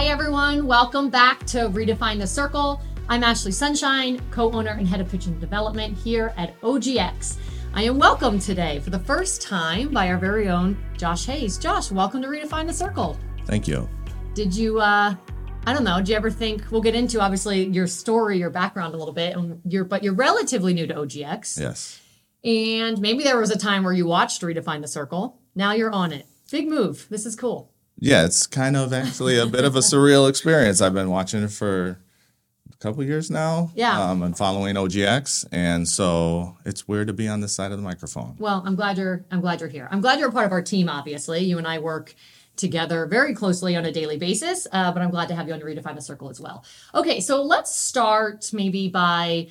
Hi, everyone. Welcome back to Redefine the Circle. I'm Ashley Sunshine, co owner and head of pitching development here at OGX. I am welcomed today for the first time by our very own Josh Hays. Josh, welcome to Redefine the Circle. Thank you. Did you, uh, I don't know, did you ever think we'll get into obviously your story, your background a little bit, and you're, but you're relatively new to OGX. Yes. And maybe there was a time where you watched Redefine the Circle. Now you're on it. Big move. This is cool. Yeah, it's kind of actually a bit of a surreal experience. I've been watching it for a couple years now. Yeah. Um, and following OGX, and so it's weird to be on this side of the microphone. Well, I'm glad you're I'm glad you're here. I'm glad you're a part of our team. Obviously, you and I work together very closely on a daily basis. Uh, but I'm glad to have you on Redefine the Circle as well. Okay, so let's start maybe by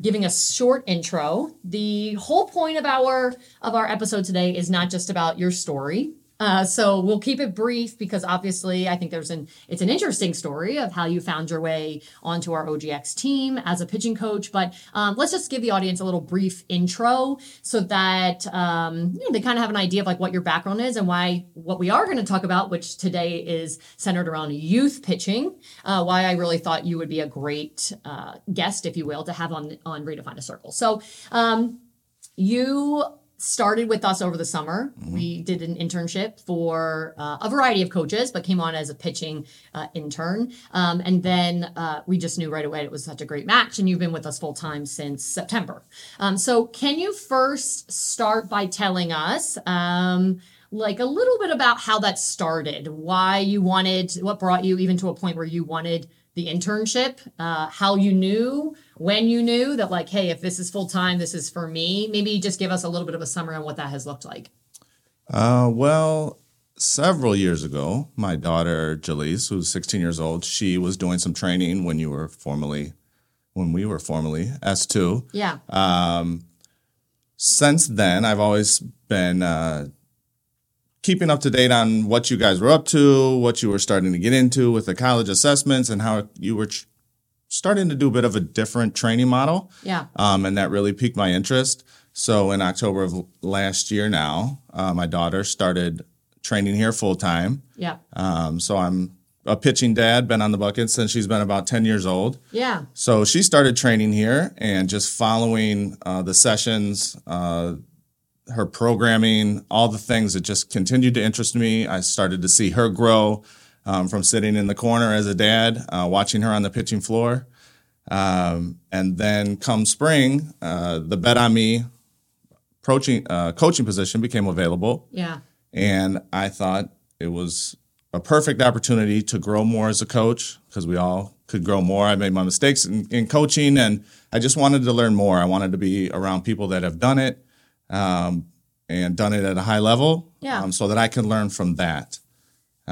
giving a short intro. The whole point of our of our episode today is not just about your story. Uh, so we'll keep it brief because obviously I think there's an it's an interesting story of how you found your way onto our OGX team as a pitching coach. But um, let's just give the audience a little brief intro so that um, you know, they kind of have an idea of like what your background is and why what we are going to talk about, which today is centered around youth pitching. Uh, why I really thought you would be a great uh, guest, if you will, to have on on Redefine a Circle. So um, you started with us over the summer. Mm-hmm. We did an internship for uh, a variety of coaches, but came on as a pitching uh, intern. Um, and then uh, we just knew right away it was such a great match. And you've been with us full time since September. Um, so, can you first start by telling us? Um, like a little bit about how that started, why you wanted, what brought you even to a point where you wanted the internship, uh, how you knew, when you knew that, like, hey, if this is full time, this is for me. Maybe just give us a little bit of a summary on what that has looked like. Uh, well, several years ago, my daughter Jaleese, who's 16 years old, she was doing some training when you were formerly, when we were formerly S2. Yeah. Um, since then, I've always been uh, keeping up to date on what you guys were up to, what you were starting to get into with the college assessments, and how you were ch- starting to do a bit of a different training model. Yeah. Um, and that really piqued my interest. So in October of last year now, uh, my daughter started training here full time. Yeah. Um, so I'm a pitching dad, been on the bucket since she's been about 10 years old. Yeah. So she started training here and just following uh, the sessions, uh, her programming, all the things that just continued to interest me. I started to see her grow um, from sitting in the corner as a dad, uh, watching her on the pitching floor. Um, and then come spring, uh, the bet on me coaching, uh, coaching position became available. Yeah. And I thought it was a perfect opportunity to grow more as a coach because we all could grow more. I made my mistakes in, in coaching and I just wanted to learn more. I wanted to be around people that have done it um, and done it at a high level Yeah. um, so that I can learn from that.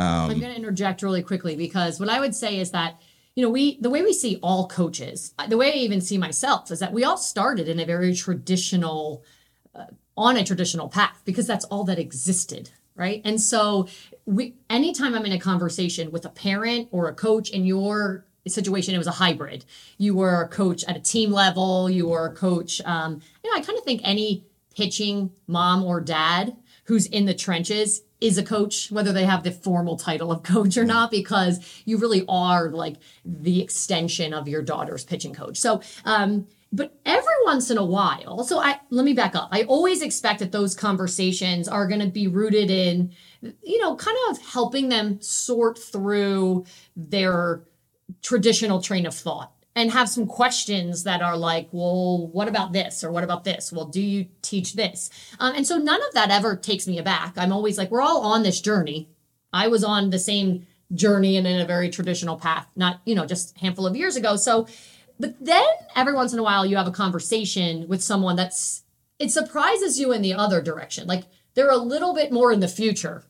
I'm going to interject really quickly because what I would say is that you know we the way we see all coaches, the way I even see myself is that we all started in a very traditional uh, on a traditional path because that's all that existed, right? And so we anytime I'm in a conversation with a parent or a coach in your situation it was a hybrid you were a coach at a team level you were a coach um, you know i kind of think any pitching mom or dad who's in the trenches is a coach, whether they have the formal title of coach or not, because you really are like the extension of your daughter's pitching coach. So, um, but every once in a while, so I let me back up. I always expect that those conversations are going to be rooted in, you know, kind of helping them sort through their traditional train of thought and have some questions that are like, well, what about this? Or what about this? Well, do you teach this? Um, and so none of that ever takes me aback. I'm always like, we're all on this journey. I was on the same journey and in a very traditional path, not, you know, just a handful of years ago. So, but then every once in a while, you have a conversation with someone that's, it surprises you in the other direction. Like they're a little bit more in the future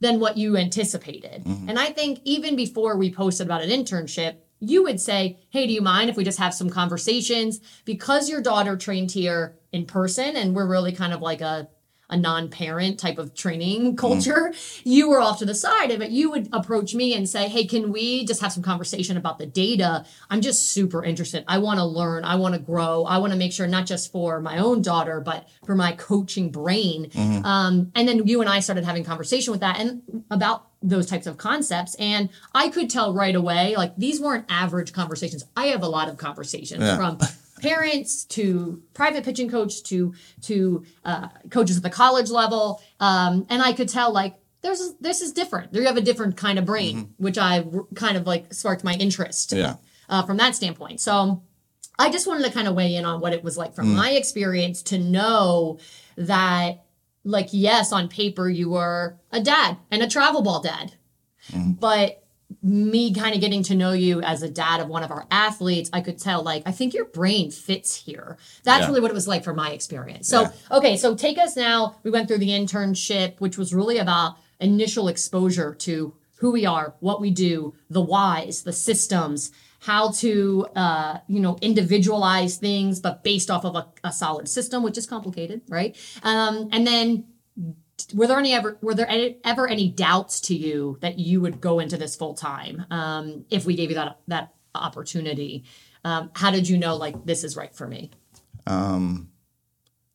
than what you anticipated. And I think even before we posted about an internship, you would say, Hey, do you mind if we just have some conversations? Because your daughter trained here in person and we're really kind of like a, a non-parent type of training culture, you were off to the side of it. You would approach me and say, Hey, can we just have some conversation about the data? I'm just super interested. I want to learn. I want to grow. I want to make sure not just for my own daughter, but for my coaching brain. Um, and then you and I started having conversation with that and about those types of concepts. And I could tell right away, like these weren't average conversations. I have a lot of conversations Yeah. from parents to private pitching coach to to uh, coaches at the college level, um, and I could tell like there's this is different. You have a different kind of brain, which I kind of like sparked my interest Yeah. uh, from that standpoint. So I just wanted to kind of weigh in on what it was like from my experience to know that, like, yes, on paper you were a dad and a travel ball dad, mm-hmm. but me kind of getting to know you as a dad of one of our athletes, I could tell, like, I think your brain fits here. That's Yeah. really what it was like for my experience. So, Yeah. okay, so take us now. We went through the internship, which was really about initial exposure to who we are, what we do, the whys, the systems, how to, uh, you know, individualize things, but based off of a, a solid system, which is complicated, right? Um, and then were there any ever were there any, ever any doubts to you that you would go into this full time um, if we gave you that that opportunity? Um, how did you know like this is right for me? um,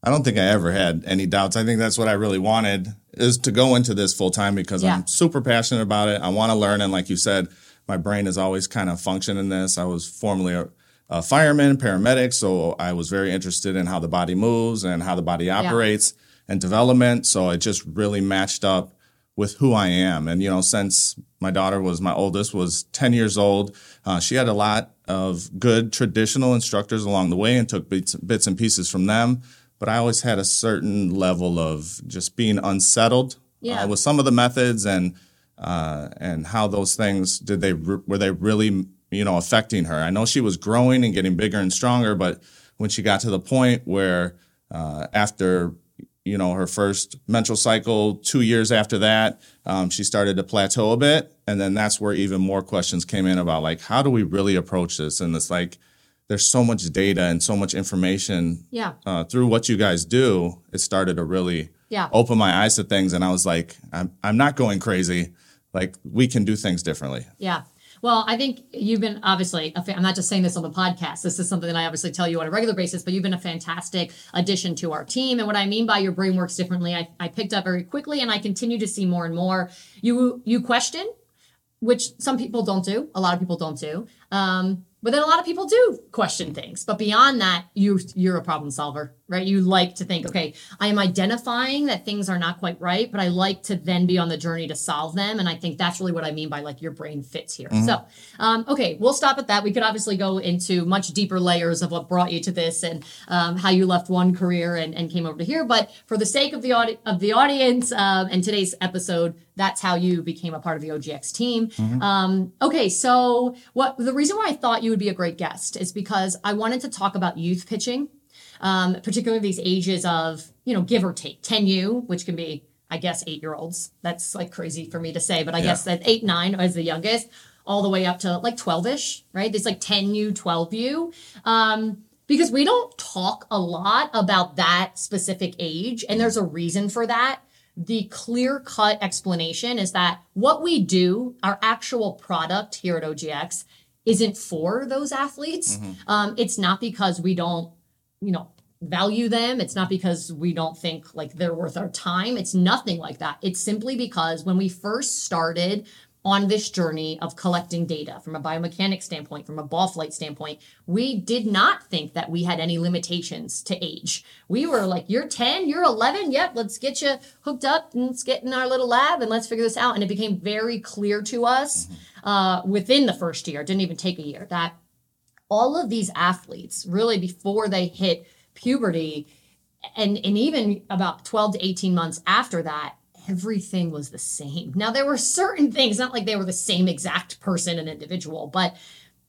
I don't think I ever had any doubts. I think that's what I really wanted is to go into this full time because Yeah. I'm super passionate about it. I want to learn. And like you said, my brain has always kind of functioned in this. I was formerly a, a fireman, paramedic. So I was very interested in how the body moves and how the body operates and development. So it just really matched up with who I am. And, you know, since my daughter was my oldest, was 10 years old, uh, she had a lot of good traditional instructors along the way and took bits, bits and pieces from them. But I always had a certain level of just being unsettled Yeah. uh, with some of the methods and uh, and how those things did they were they really you know affecting her. I know she was growing and getting bigger and stronger, but when she got to the point where uh, after you know her first menstrual cycle, two years after that, um, she started to plateau a bit, and then that's where even more questions came in about like how do we really approach this? And it's like there's so much data and so much information Yeah, uh, through what you guys do. It started to really yeah, open my eyes to things and I was like, I'm I'm not going crazy. Like we can do things differently. yeah. Well, I think you've been obviously, fa- I'm not just saying this on the podcast. This is something that I obviously tell you on a regular basis, but you've been a fantastic addition to our team. And what I mean by your brain works differently, I, I picked up very quickly and I continue to see more and more. You, you question, which some people don't do, a lot of people don't do. Um, but then a lot of people do question things. But beyond that, you you're a problem solver, right? You like to think, okay, I am identifying that things are not quite right, but I like to then be on the journey to solve them. And I think that's really what I mean by like your brain fits here. So, um, okay, we'll stop at that. We could obviously go into much deeper layers of what brought you to this and um, how you left one career and, and came over to here. But for the sake of the audi- of the audience um, and today's episode, that's how you became a part of the OGX team. Um, okay, so what the reason why I thought you would be a great guest is because I wanted to talk about youth pitching, um, particularly these ages of you know give or take 10U, which can be I guess eight year olds. That's like crazy for me to say, but I guess that eight nine is the youngest, all the way up to like 12 ish, right? There's like 10U, 12U. Um, because we don't talk a lot about that specific age, and there's a reason for that the clear cut explanation is that what we do, our actual product here at OGX, isn't for those athletes. Um, it's not because we don't, you know, value them. It's not because we don't think like they're worth our time. It's nothing like that. It's simply because when we first started on this journey of collecting data from a biomechanics standpoint, from a ball flight standpoint, we did not think that we had any limitations to age. We were like, you're 10, you're 11, yep, let's get you hooked up and let's get in our little lab and let's figure this out. And it became very clear to us uh, within the first year, it didn't even take a year, that all of these athletes, really before they hit puberty, and, and even about 12 to 18 months after that, everything was the same. Now, there were certain things, not like they were the same exact person and individual, but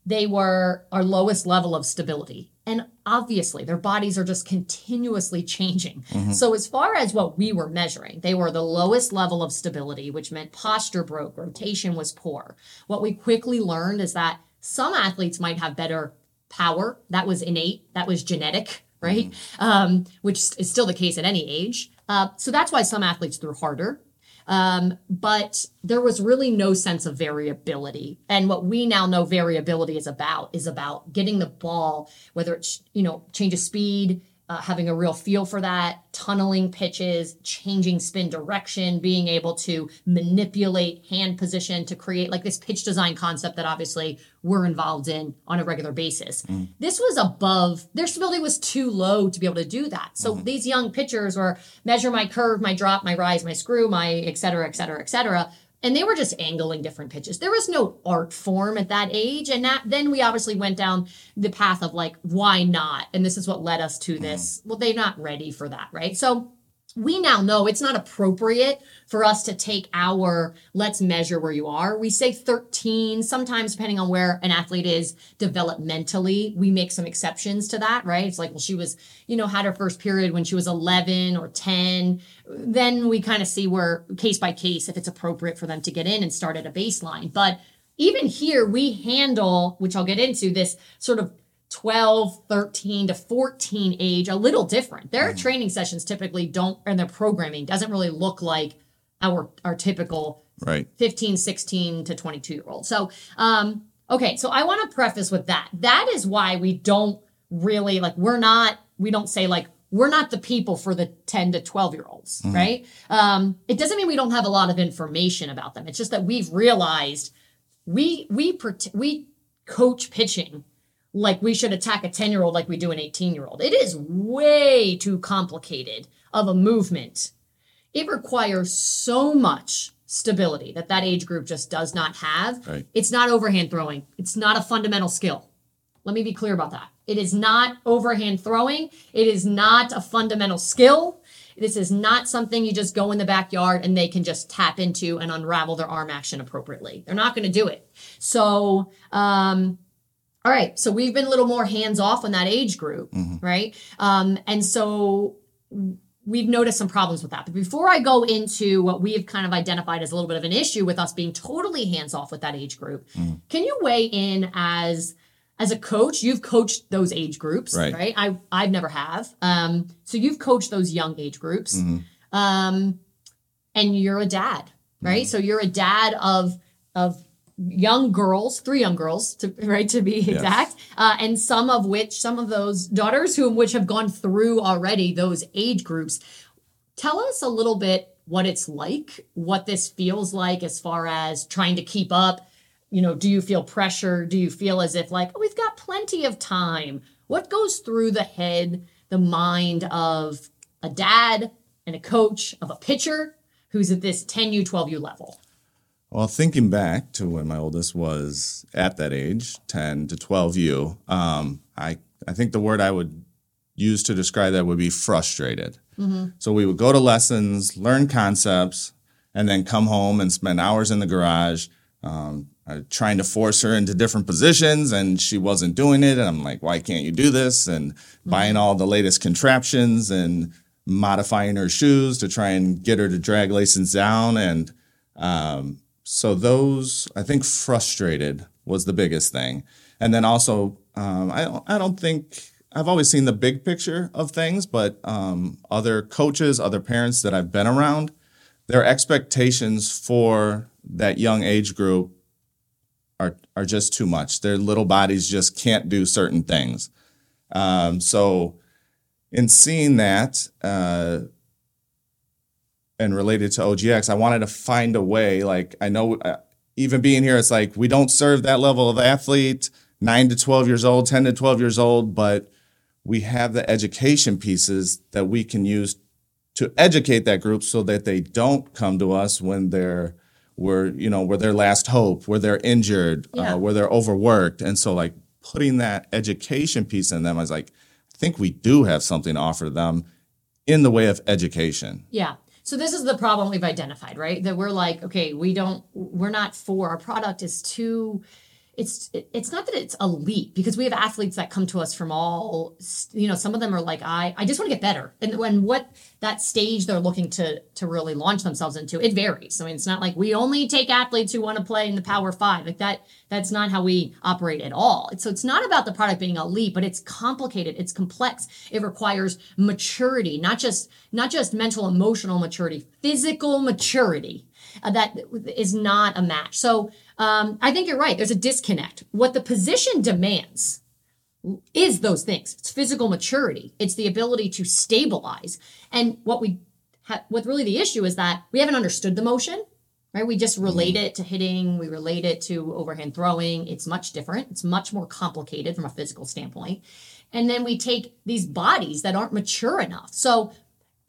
they were our lowest level of stability. And obviously, their bodies are just continuously changing. Mm-hmm. So, as far as what we were measuring, they were the lowest level of stability, which meant posture broke, rotation was poor. What we quickly learned is that some athletes might have better power. That was innate, that was genetic, right? Um, which is still the case at any age. Uh, so, that's why some athletes threw harder. Um, but there was really no sense of variability. And what we now know variability is about is about getting the ball, whether it's, you know, change of speed, uh, having a real feel for that, tunneling pitches, changing spin direction, being able to manipulate hand position to create like this pitch design concept that obviously we're involved in on a regular basis. Mm. This was above, their stability was too low to be able to do that. So mm. these young pitchers were measure my curve, my drop, my rise, my screw, my et cetera, et cetera, et cetera and they were just angling different pitches. There was no art form at that age. And that, then we obviously went down the path of like, why not? And this is what led us to this. Mm-hmm. Well, they're not ready for that, right? So we now know it's not appropriate for us to take our let's measure where you are. We say 13, sometimes depending on where an athlete is developmentally, we make some exceptions to that, right? It's like, well, she was, you know, had her first period when she was 11 or 10. Then we kind of see where case by case if it's appropriate for them to get in and start at a baseline. But even here, we handle, which I'll get into, this sort of 12, 13 to 14 age a little different. Their mm. training sessions typically don't, and their programming doesn't really look like our, our typical right 15, 16 to 22 year old. So, um, okay. So I want to preface with that. That is why we don't really like, we're not, we don't say like, we're not the people for the 10 to 12 year olds, mm. right? Um, it doesn't mean we don't have a lot of information about them. It's just that we've realized we, we, we coach pitching like we should attack a 10 year old like we do an 18 year old. It is way too complicated of a movement. It requires so much stability that that age group just does not have. Right. It's not overhand throwing. It's not a fundamental skill. Let me be clear about that. It is not overhand throwing. It is not a fundamental skill. This is not something you just go in the backyard and they can just tap into and unravel their arm action appropriately. They're not going to do it. So, um, all right, so we've been a little more hands off on that age group, mm-hmm. right? Um, and so we've noticed some problems with that. But before I go into what we have kind of identified as a little bit of an issue with us being totally hands off with that age group, mm-hmm. can you weigh in as as a coach? You've coached those age groups, right? right? I I've never have. Um, so you've coached those young age groups, mm-hmm. um, and you're a dad, right? Mm-hmm. So you're a dad of of young girls, three young girls, to, right to be exact, yes. uh, and some of which, some of those daughters whom which have gone through already those age groups. Tell us a little bit what it's like, what this feels like as far as trying to keep up. You know, do you feel pressure? Do you feel as if like oh, we've got plenty of time? What goes through the head, the mind of a dad and a coach of a pitcher who's at this 10U, 12U level? Well, thinking back to when my oldest was at that age, 10 to 12U, um, I, I think the word I would use to describe that would be frustrated. Mm-hmm. So we would go to lessons, learn concepts, and then come home and spend hours in the garage um, uh, trying to force her into different positions, and she wasn't doing it. And I'm like, why can't you do this? And mm-hmm. buying all the latest contraptions and modifying her shoes to try and get her to drag laces down. And um, so those I think frustrated was the biggest thing, and then also um, I don't, I don't think I've always seen the big picture of things, but um, other coaches, other parents that I've been around, their expectations for that young age group are are just too much. Their little bodies just can't do certain things. Um, so, in seeing that, uh, and related to OGX, I wanted to find a way. Like I know, uh, even being here, it's like we don't serve that level of athlete, nine to twelve years old, ten to twelve years old, but we have the education pieces that we can use to educate that group so that they don't come to us when they're we're you know we're their last hope, where they're injured, uh, yeah. uh, where they're overworked, and so like putting that education piece in them, I was like, I think we do have something to offer them in the way of education. Yeah. So this is the problem we've identified, right? That we're like, okay, we don't, we're not for our product is too it's it's not that it's elite because we have athletes that come to us from all you know some of them are like i i just want to get better. And when what that stage they're looking to to really launch themselves into it varies. I mean it's not like we only take athletes who want to play in the power five. Like that that's not how we operate at all. So it's not about the product being elite but it's complicated it's complex. It requires maturity not just not just mental emotional maturity physical maturity uh, that is not a match so um, I think you're right. There's a disconnect. What the position demands is those things. It's physical maturity. It's the ability to stabilize. And what we ha- what really the issue is that we haven't understood the motion, right? We just relate it to hitting, we relate it to overhand throwing. It's much different. It's much more complicated from a physical standpoint. And then we take these bodies that aren't mature enough. So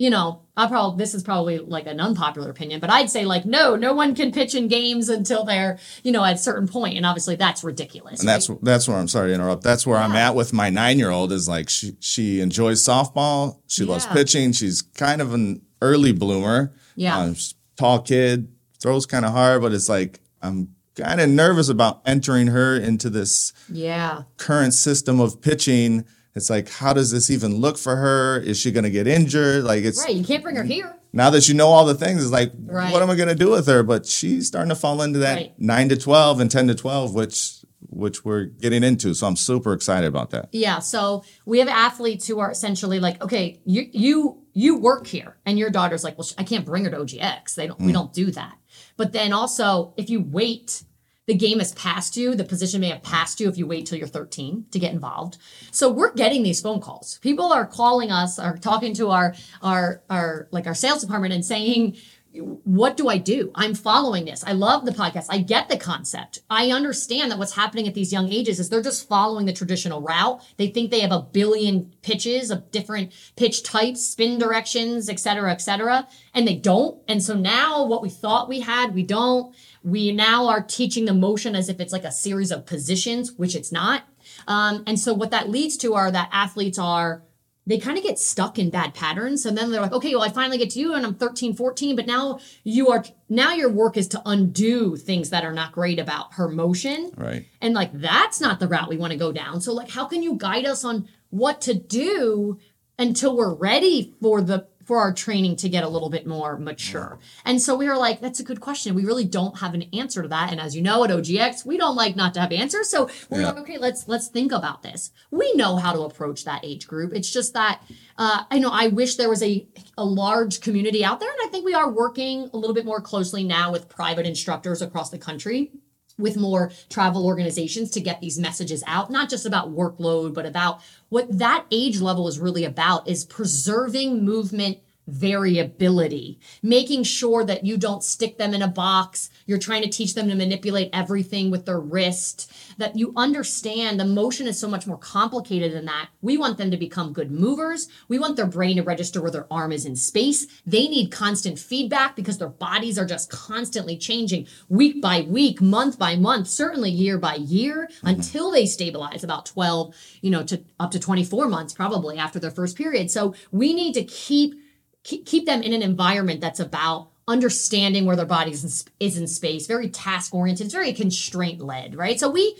you know, I probably this is probably like an unpopular opinion, but I'd say like no, no one can pitch in games until they're you know at a certain point, and obviously that's ridiculous. And that's that's where I'm sorry to interrupt. That's where I'm at with my nine year old. Is like she she enjoys softball. She loves pitching. She's kind of an early bloomer. Yeah. Um, tall kid, throws kind of hard, but it's like I'm kind of nervous about entering her into this yeah, current system of pitching. It's like, how does this even look for her? Is she going to get injured? Like, it's right. You can't bring her here. now that you know all the things, it's like, Right. what am I going to do with her? But she's starting to fall into that Right. nine to twelve and ten to twelve, which which we're getting into. So I'm super excited about that. Yeah. So we have athletes who are essentially like, okay, you you you work here, and your daughter's like, well, I can't bring her to OGX. They don't. We hmm. don't do that. But then also, if you wait, the game has passed you. The position may have passed you if you wait till you're 13 to get involved. So we're getting these phone calls. People are calling us, are talking to our our our like our sales department and saying. What do I do? I'm following this. I love the podcast. I get the concept. I understand that what's happening at these young ages is they're just following the traditional route. They think they have a billion pitches of different pitch types, spin directions, et cetera, et cetera. And they don't. And so now what we thought we had, we don't. We now are teaching the motion as if it's like a series of positions, which it's not. Um, and so what that leads to are that athletes are they kind of get stuck in bad patterns and then they're like okay well i finally get to you and i'm 13 14 but now you are now your work is to undo things that are not great about her motion Right. and like that's not the route we want to go down so like how can you guide us on what to do until we're ready for the for our training to get a little bit more mature. And so we were like that's a good question. We really don't have an answer to that. And as you know at ogx we don't like not to have answers. So we're Yeah. like okay let's let's think about this. We know how to approach that age group. It's just that uh, i know i wish there was a a large community out there. And i think we are working a little bit more closely now with private instructors across the country with more travel organizations to get these messages out not just about workload but about what that age level is really about is preserving movement variability making sure that you don't stick them in a box. You're trying to teach them to manipulate everything with their wrist that you understand the motion is so much more complicated than that. We want them to become good movers. We want their brain to register where their arm is in space. They need constant feedback because their bodies are just constantly changing week by week month by month certainly year by year mm-hmm. until they stabilize about 12 you know to up to 24 months probably after their first period. So we need to keep keep, keep them in an environment that's about understanding where their body is in, is in space very task oriented it's very constraint led right so we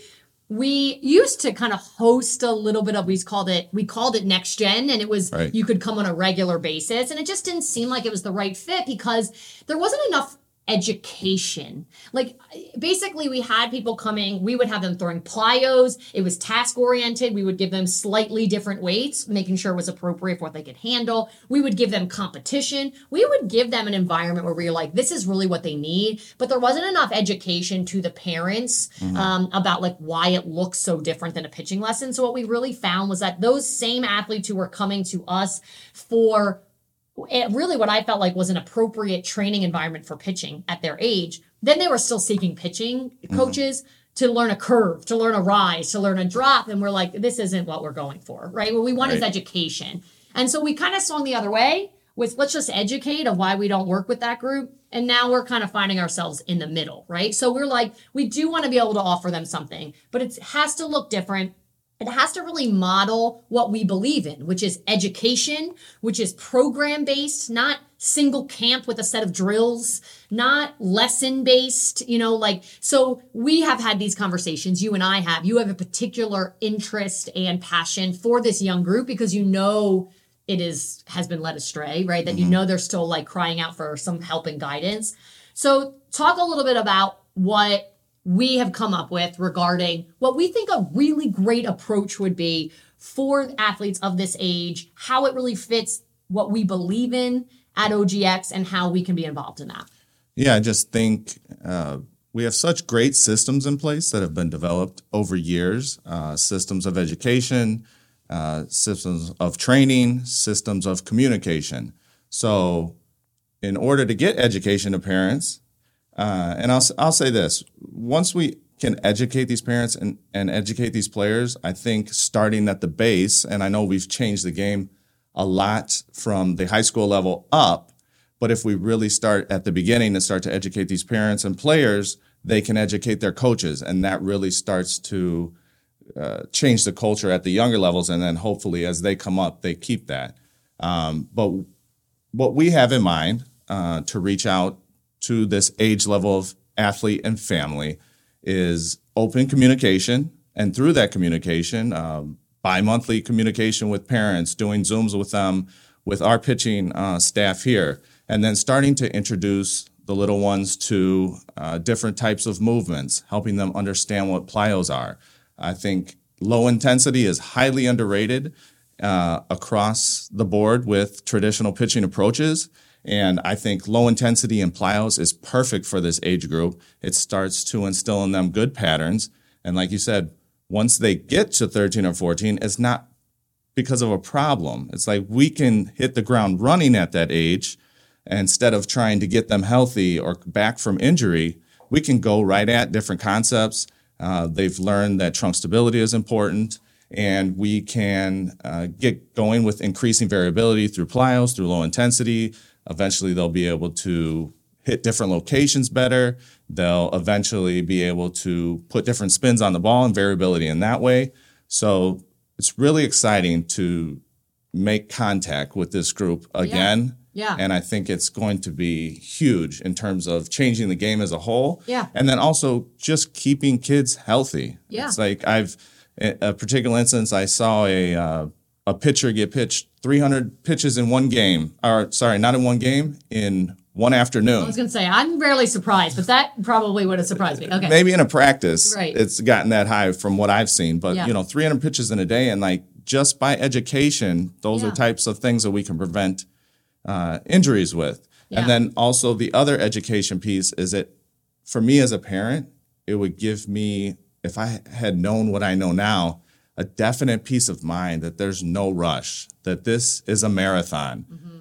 we used to kind of host a little bit of we called it we called it next gen and it was Right. you could come on a regular basis and it just didn't seem like it was the right fit because there wasn't enough education. Like basically we had people coming we would have them throwing plyos. It was task oriented. We would give them slightly different weights making sure it was appropriate for what they could handle. We would give them competition. We would give them an environment where we were like this is really what they need. But there wasn't enough education to the parents um, about like why it looks so different than a pitching lesson. So what we really found was that those same athletes who were coming to us for really what I felt like was an appropriate training environment for pitching at their age. Then they were still seeking pitching mm-hmm. coaches to learn a curve, to learn a rise, to learn a drop. And we're like, this isn't what we're going for, right? What we want is education. And so we kind of swung the other way with let's just educate of why we don't work with that group. And now we're kind of finding ourselves in the middle, right? So we're like, we do want to be able to offer them something, but it has to look different it has to really model what we believe in, which is education, which is program based, not single camp with a set of drills, not lesson based, you know, like, so we have had these conversations, you and I have. You have a particular interest and passion for this young group because you know it is has been led astray, right? That you mm-hmm. know they're still like crying out for some help and guidance. So talk a little bit about what we have come up with regarding what we think a really great approach would be for athletes of this age, how it really fits what we believe in at OGX and how we can be involved in that. Yeah, I just think uh, we have such great systems in place that have been developed over years uh, systems of education, uh, systems of training, systems of communication. So, in order to get education to parents, uh, and I'll, I'll say this once we can educate these parents and, and educate these players, I think starting at the base, and I know we've changed the game a lot from the high school level up, but if we really start at the beginning and start to educate these parents and players, they can educate their coaches, and that really starts to uh, change the culture at the younger levels. And then hopefully, as they come up, they keep that. Um, but what we have in mind uh, to reach out to this age level of athlete and family is open communication, and through that communication, um, bi-monthly communication with parents, doing Zooms with them, with our pitching uh, staff here, and then starting to introduce the little ones to uh, different types of movements, helping them understand what plyos are. I think low intensity is highly underrated uh, across the board with traditional pitching approaches. And I think low intensity in plyos is perfect for this age group. It starts to instill in them good patterns. And like you said, once they get to 13 or 14, it's not because of a problem. It's like we can hit the ground running at that age. Instead of trying to get them healthy or back from injury, we can go right at different concepts. Uh, they've learned that trunk stability is important and we can uh, get going with increasing variability through plyos, through low intensity, Eventually, they'll be able to hit different locations better. They'll eventually be able to put different spins on the ball and variability in that way. So it's really exciting to make contact with this group again. Yeah. And I think it's going to be huge in terms of changing the game as a whole. Yeah. And then also just keeping kids healthy. Yeah. It's like I've, a particular instance, I saw a, uh, a pitcher get pitched 300 pitches in one game, or sorry, not in one game, in one afternoon. I was going to say, I'm rarely surprised, but that probably would have surprised me. Okay. Maybe in a practice, right. it's gotten that high from what I've seen, but yeah. you know, 300 pitches in a day, and like just by education, those yeah. are types of things that we can prevent uh, injuries with. Yeah. And then also the other education piece is it, for me as a parent, it would give me, if I had known what I know now, a definite peace of mind that there's no rush, that this is a marathon. Mm-hmm.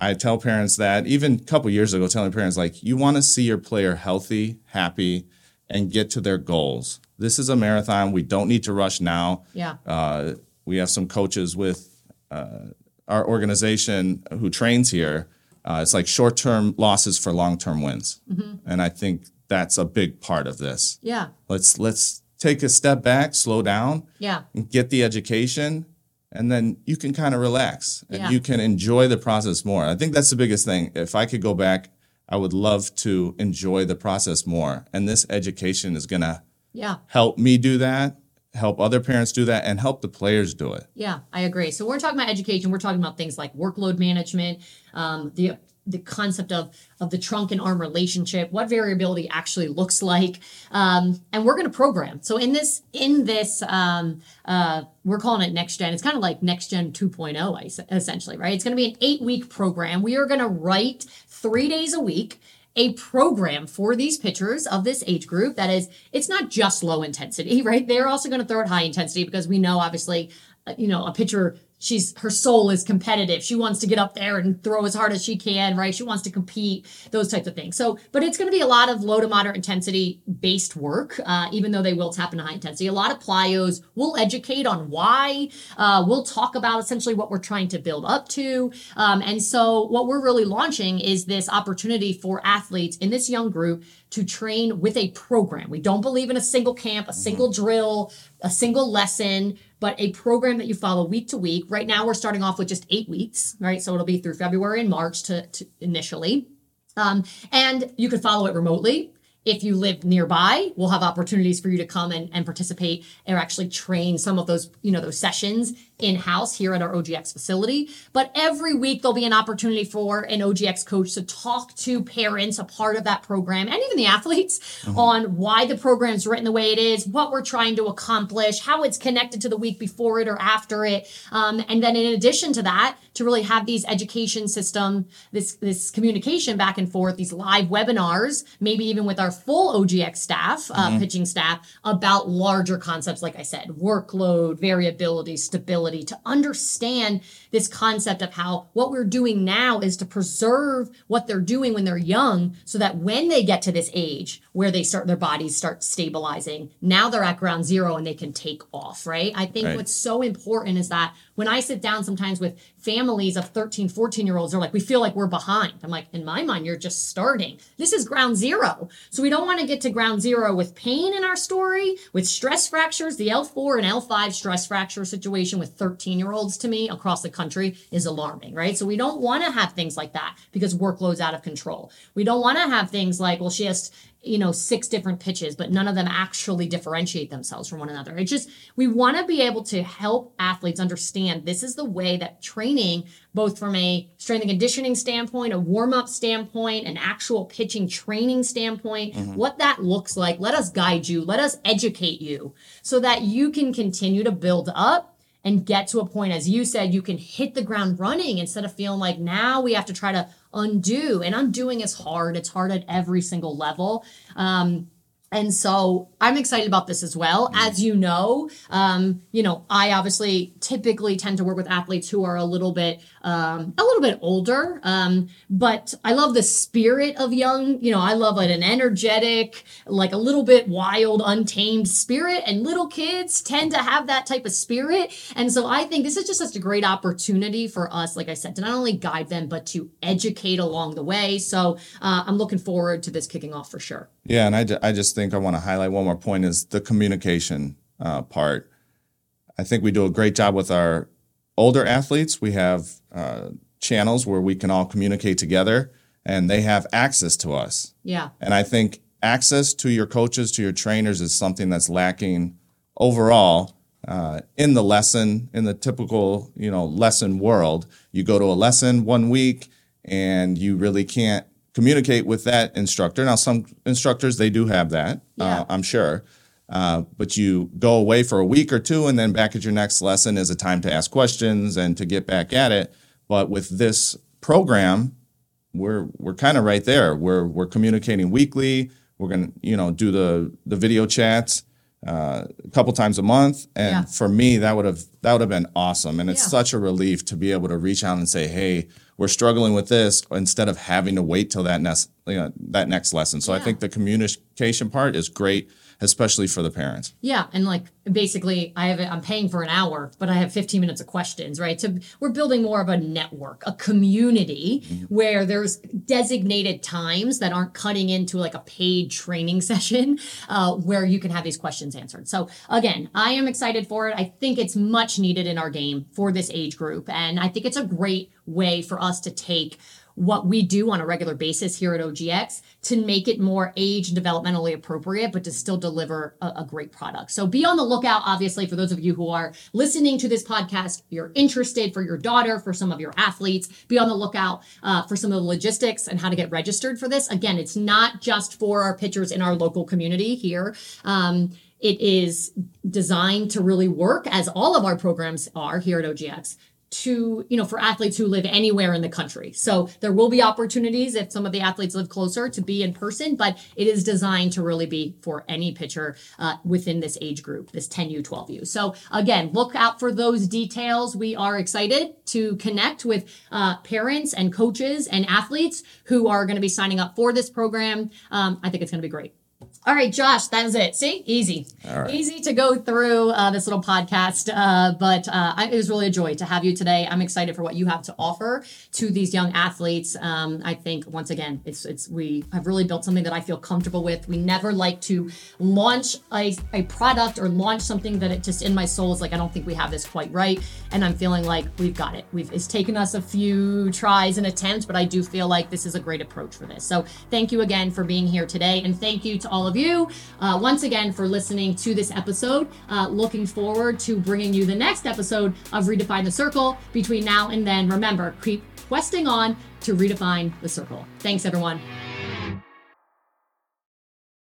I tell parents that even a couple years ago, telling parents like, you want to see your player healthy, happy, and get to their goals. This is a marathon. We don't need to rush now. Yeah. Uh, we have some coaches with uh, our organization who trains here. Uh, it's like short term losses for long term wins, mm-hmm. and I think that's a big part of this. Yeah. Let's let's take a step back, slow down, yeah, and get the education, and then you can kind of relax and yeah. you can enjoy the process more. I think that's the biggest thing. If I could go back, I would love to enjoy the process more. And this education is going to yeah. help me do that, help other parents do that, and help the players do it. Yeah, I agree. So we're talking about education. We're talking about things like workload management, um, the the concept of of the trunk and arm relationship, what variability actually looks like, um, and we're going to program. So in this in this um, uh, we're calling it next gen. It's kind of like next gen 2.0 essentially, right? It's going to be an eight week program. We are going to write three days a week a program for these pitchers of this age group that is it's not just low intensity right they're also going to throw it high intensity because we know obviously uh, you know a pitcher she's her soul is competitive. She wants to get up there and throw as hard as she can, right? She wants to compete, those types of things. So, but it's going to be a lot of low to moderate intensity based work, uh, even though they will tap into high intensity. A lot of plyos. We'll educate on why. Uh, we'll talk about essentially what we're trying to build up to. Um, and so, what we're really launching is this opportunity for athletes in this young group to train with a program. We don't believe in a single camp, a single drill, a single lesson, but a program that you follow week to week. Right now, we're starting off with just eight weeks, right? So it'll be through February and March to, to initially. Um, and you can follow it remotely. If you live nearby, we'll have opportunities for you to come and, and participate or actually train some of those, you know, those sessions in-house here at our OGX facility. But every week there'll be an opportunity for an OGX coach to talk to parents, a part of that program, and even the athletes mm-hmm. on why the program's written the way it is, what we're trying to accomplish, how it's connected to the week before it or after it. Um, and then in addition to that, to really have these education system, this, this communication back and forth, these live webinars, maybe even with our full OGX staff, uh, pitching staff, about larger concepts, like I said, workload, variability, stability, to understand this concept of how what we're doing now is to preserve what they're doing when they're young so that when they get to this age where they start their bodies start stabilizing, now they're at ground zero and they can take off, right? I think Right. what's so important is that when I sit down sometimes with families of 13, 14 year olds, they're like, we feel like we're behind. I'm like, in my mind, you're just starting. This is ground zero. So we don't want to get to ground zero with pain in our story, with stress fractures. The L4 and L5 stress fracture situation with 13 year olds to me across the country is alarming, right? So we don't want to have things like that because workload's out of control. We don't want to have things like, well, she has you know six different pitches but none of them actually differentiate themselves from one another it just we want to be able to help athletes understand this is the way that training both from a strength and conditioning standpoint a warm-up standpoint an actual pitching training standpoint mm-hmm. what that looks like let us guide you let us educate you so that you can continue to build up and get to a point, as you said, you can hit the ground running instead of feeling like now we have to try to undo. And undoing is hard. It's hard at every single level. Um, and so I'm excited about this as well. As you know, um, you know, I obviously typically tend to work with athletes who are a little bit, um, a little bit older. Um, but I love the spirit of young. You know, I love like an energetic, like a little bit wild, untamed spirit. And little kids tend to have that type of spirit. And so I think this is just such a great opportunity for us, like I said, to not only guide them but to educate along the way. So uh, I'm looking forward to this kicking off for sure. Yeah, and I, ju- I just think I want to highlight one more point is the communication uh, part. I think we do a great job with our older athletes. We have uh, channels where we can all communicate together, and they have access to us. Yeah. And I think access to your coaches, to your trainers, is something that's lacking overall uh, in the lesson, in the typical you know lesson world. You go to a lesson one week, and you really can't communicate with that instructor. Now, some instructors they do have that, Yeah. uh, I'm sure. Uh, but you go away for a week or two, and then back at your next lesson is a time to ask questions and to get back at it. But with this program, we're we're kind of right there. We're we're communicating weekly. We're gonna you know do the the video chats uh, a couple times a month, and Yeah. for me that would have that would have been awesome. And it's Yeah. such a relief to be able to reach out and say, hey, we're struggling with this, instead of having to wait till that next you know, that next lesson. So I think the communication part is great, especially for the parents. Yeah, and like basically, I have I'm paying for an hour, but I have 15 minutes of questions, right? So we're building more of a network, a community where there's designated times that aren't cutting into like a paid training session uh, where you can have these questions answered. So again, I am excited for it. I think it's much needed in our game for this age group, and I think it's a great way for us to take what we do on a regular basis here at OGX to make it more age and developmentally appropriate, but to still deliver a, a great product. So be on the lookout, obviously, for those of you who are listening to this podcast, you're interested for your daughter, for some of your athletes, be on the lookout uh, for some of the logistics and how to get registered for this. Again, it's not just for our pitchers in our local community here. Um, it is designed to really work as all of our programs are here at OGX to you know for athletes who live anywhere in the country. So there will be opportunities if some of the athletes live closer to be in person but it is designed to really be for any pitcher uh, within this age group this 10u 12u so again look out for those details. We are excited to connect with uh, parents and coaches and athletes who are going to be signing up for this program. Um, i think it's going to be great all right, Josh, that was it. See, easy, right. easy to go through uh, this little podcast. Uh, but uh, I, it was really a joy to have you today. I'm excited for what you have to offer to these young athletes. Um, I think once again, it's it's we have really built something that I feel comfortable with. We never like to launch a, a product or launch something that it just in my soul is like I don't think we have this quite right, and I'm feeling like we've got it. We've it's taken us a few tries and attempts, but I do feel like this is a great approach for this. So thank you again for being here today, and thank you to all of you uh, once again for listening to this episode. Uh, looking forward to bringing you the next episode of Redefine the Circle. Between now and then, remember, keep questing on to redefine the circle. Thanks, everyone.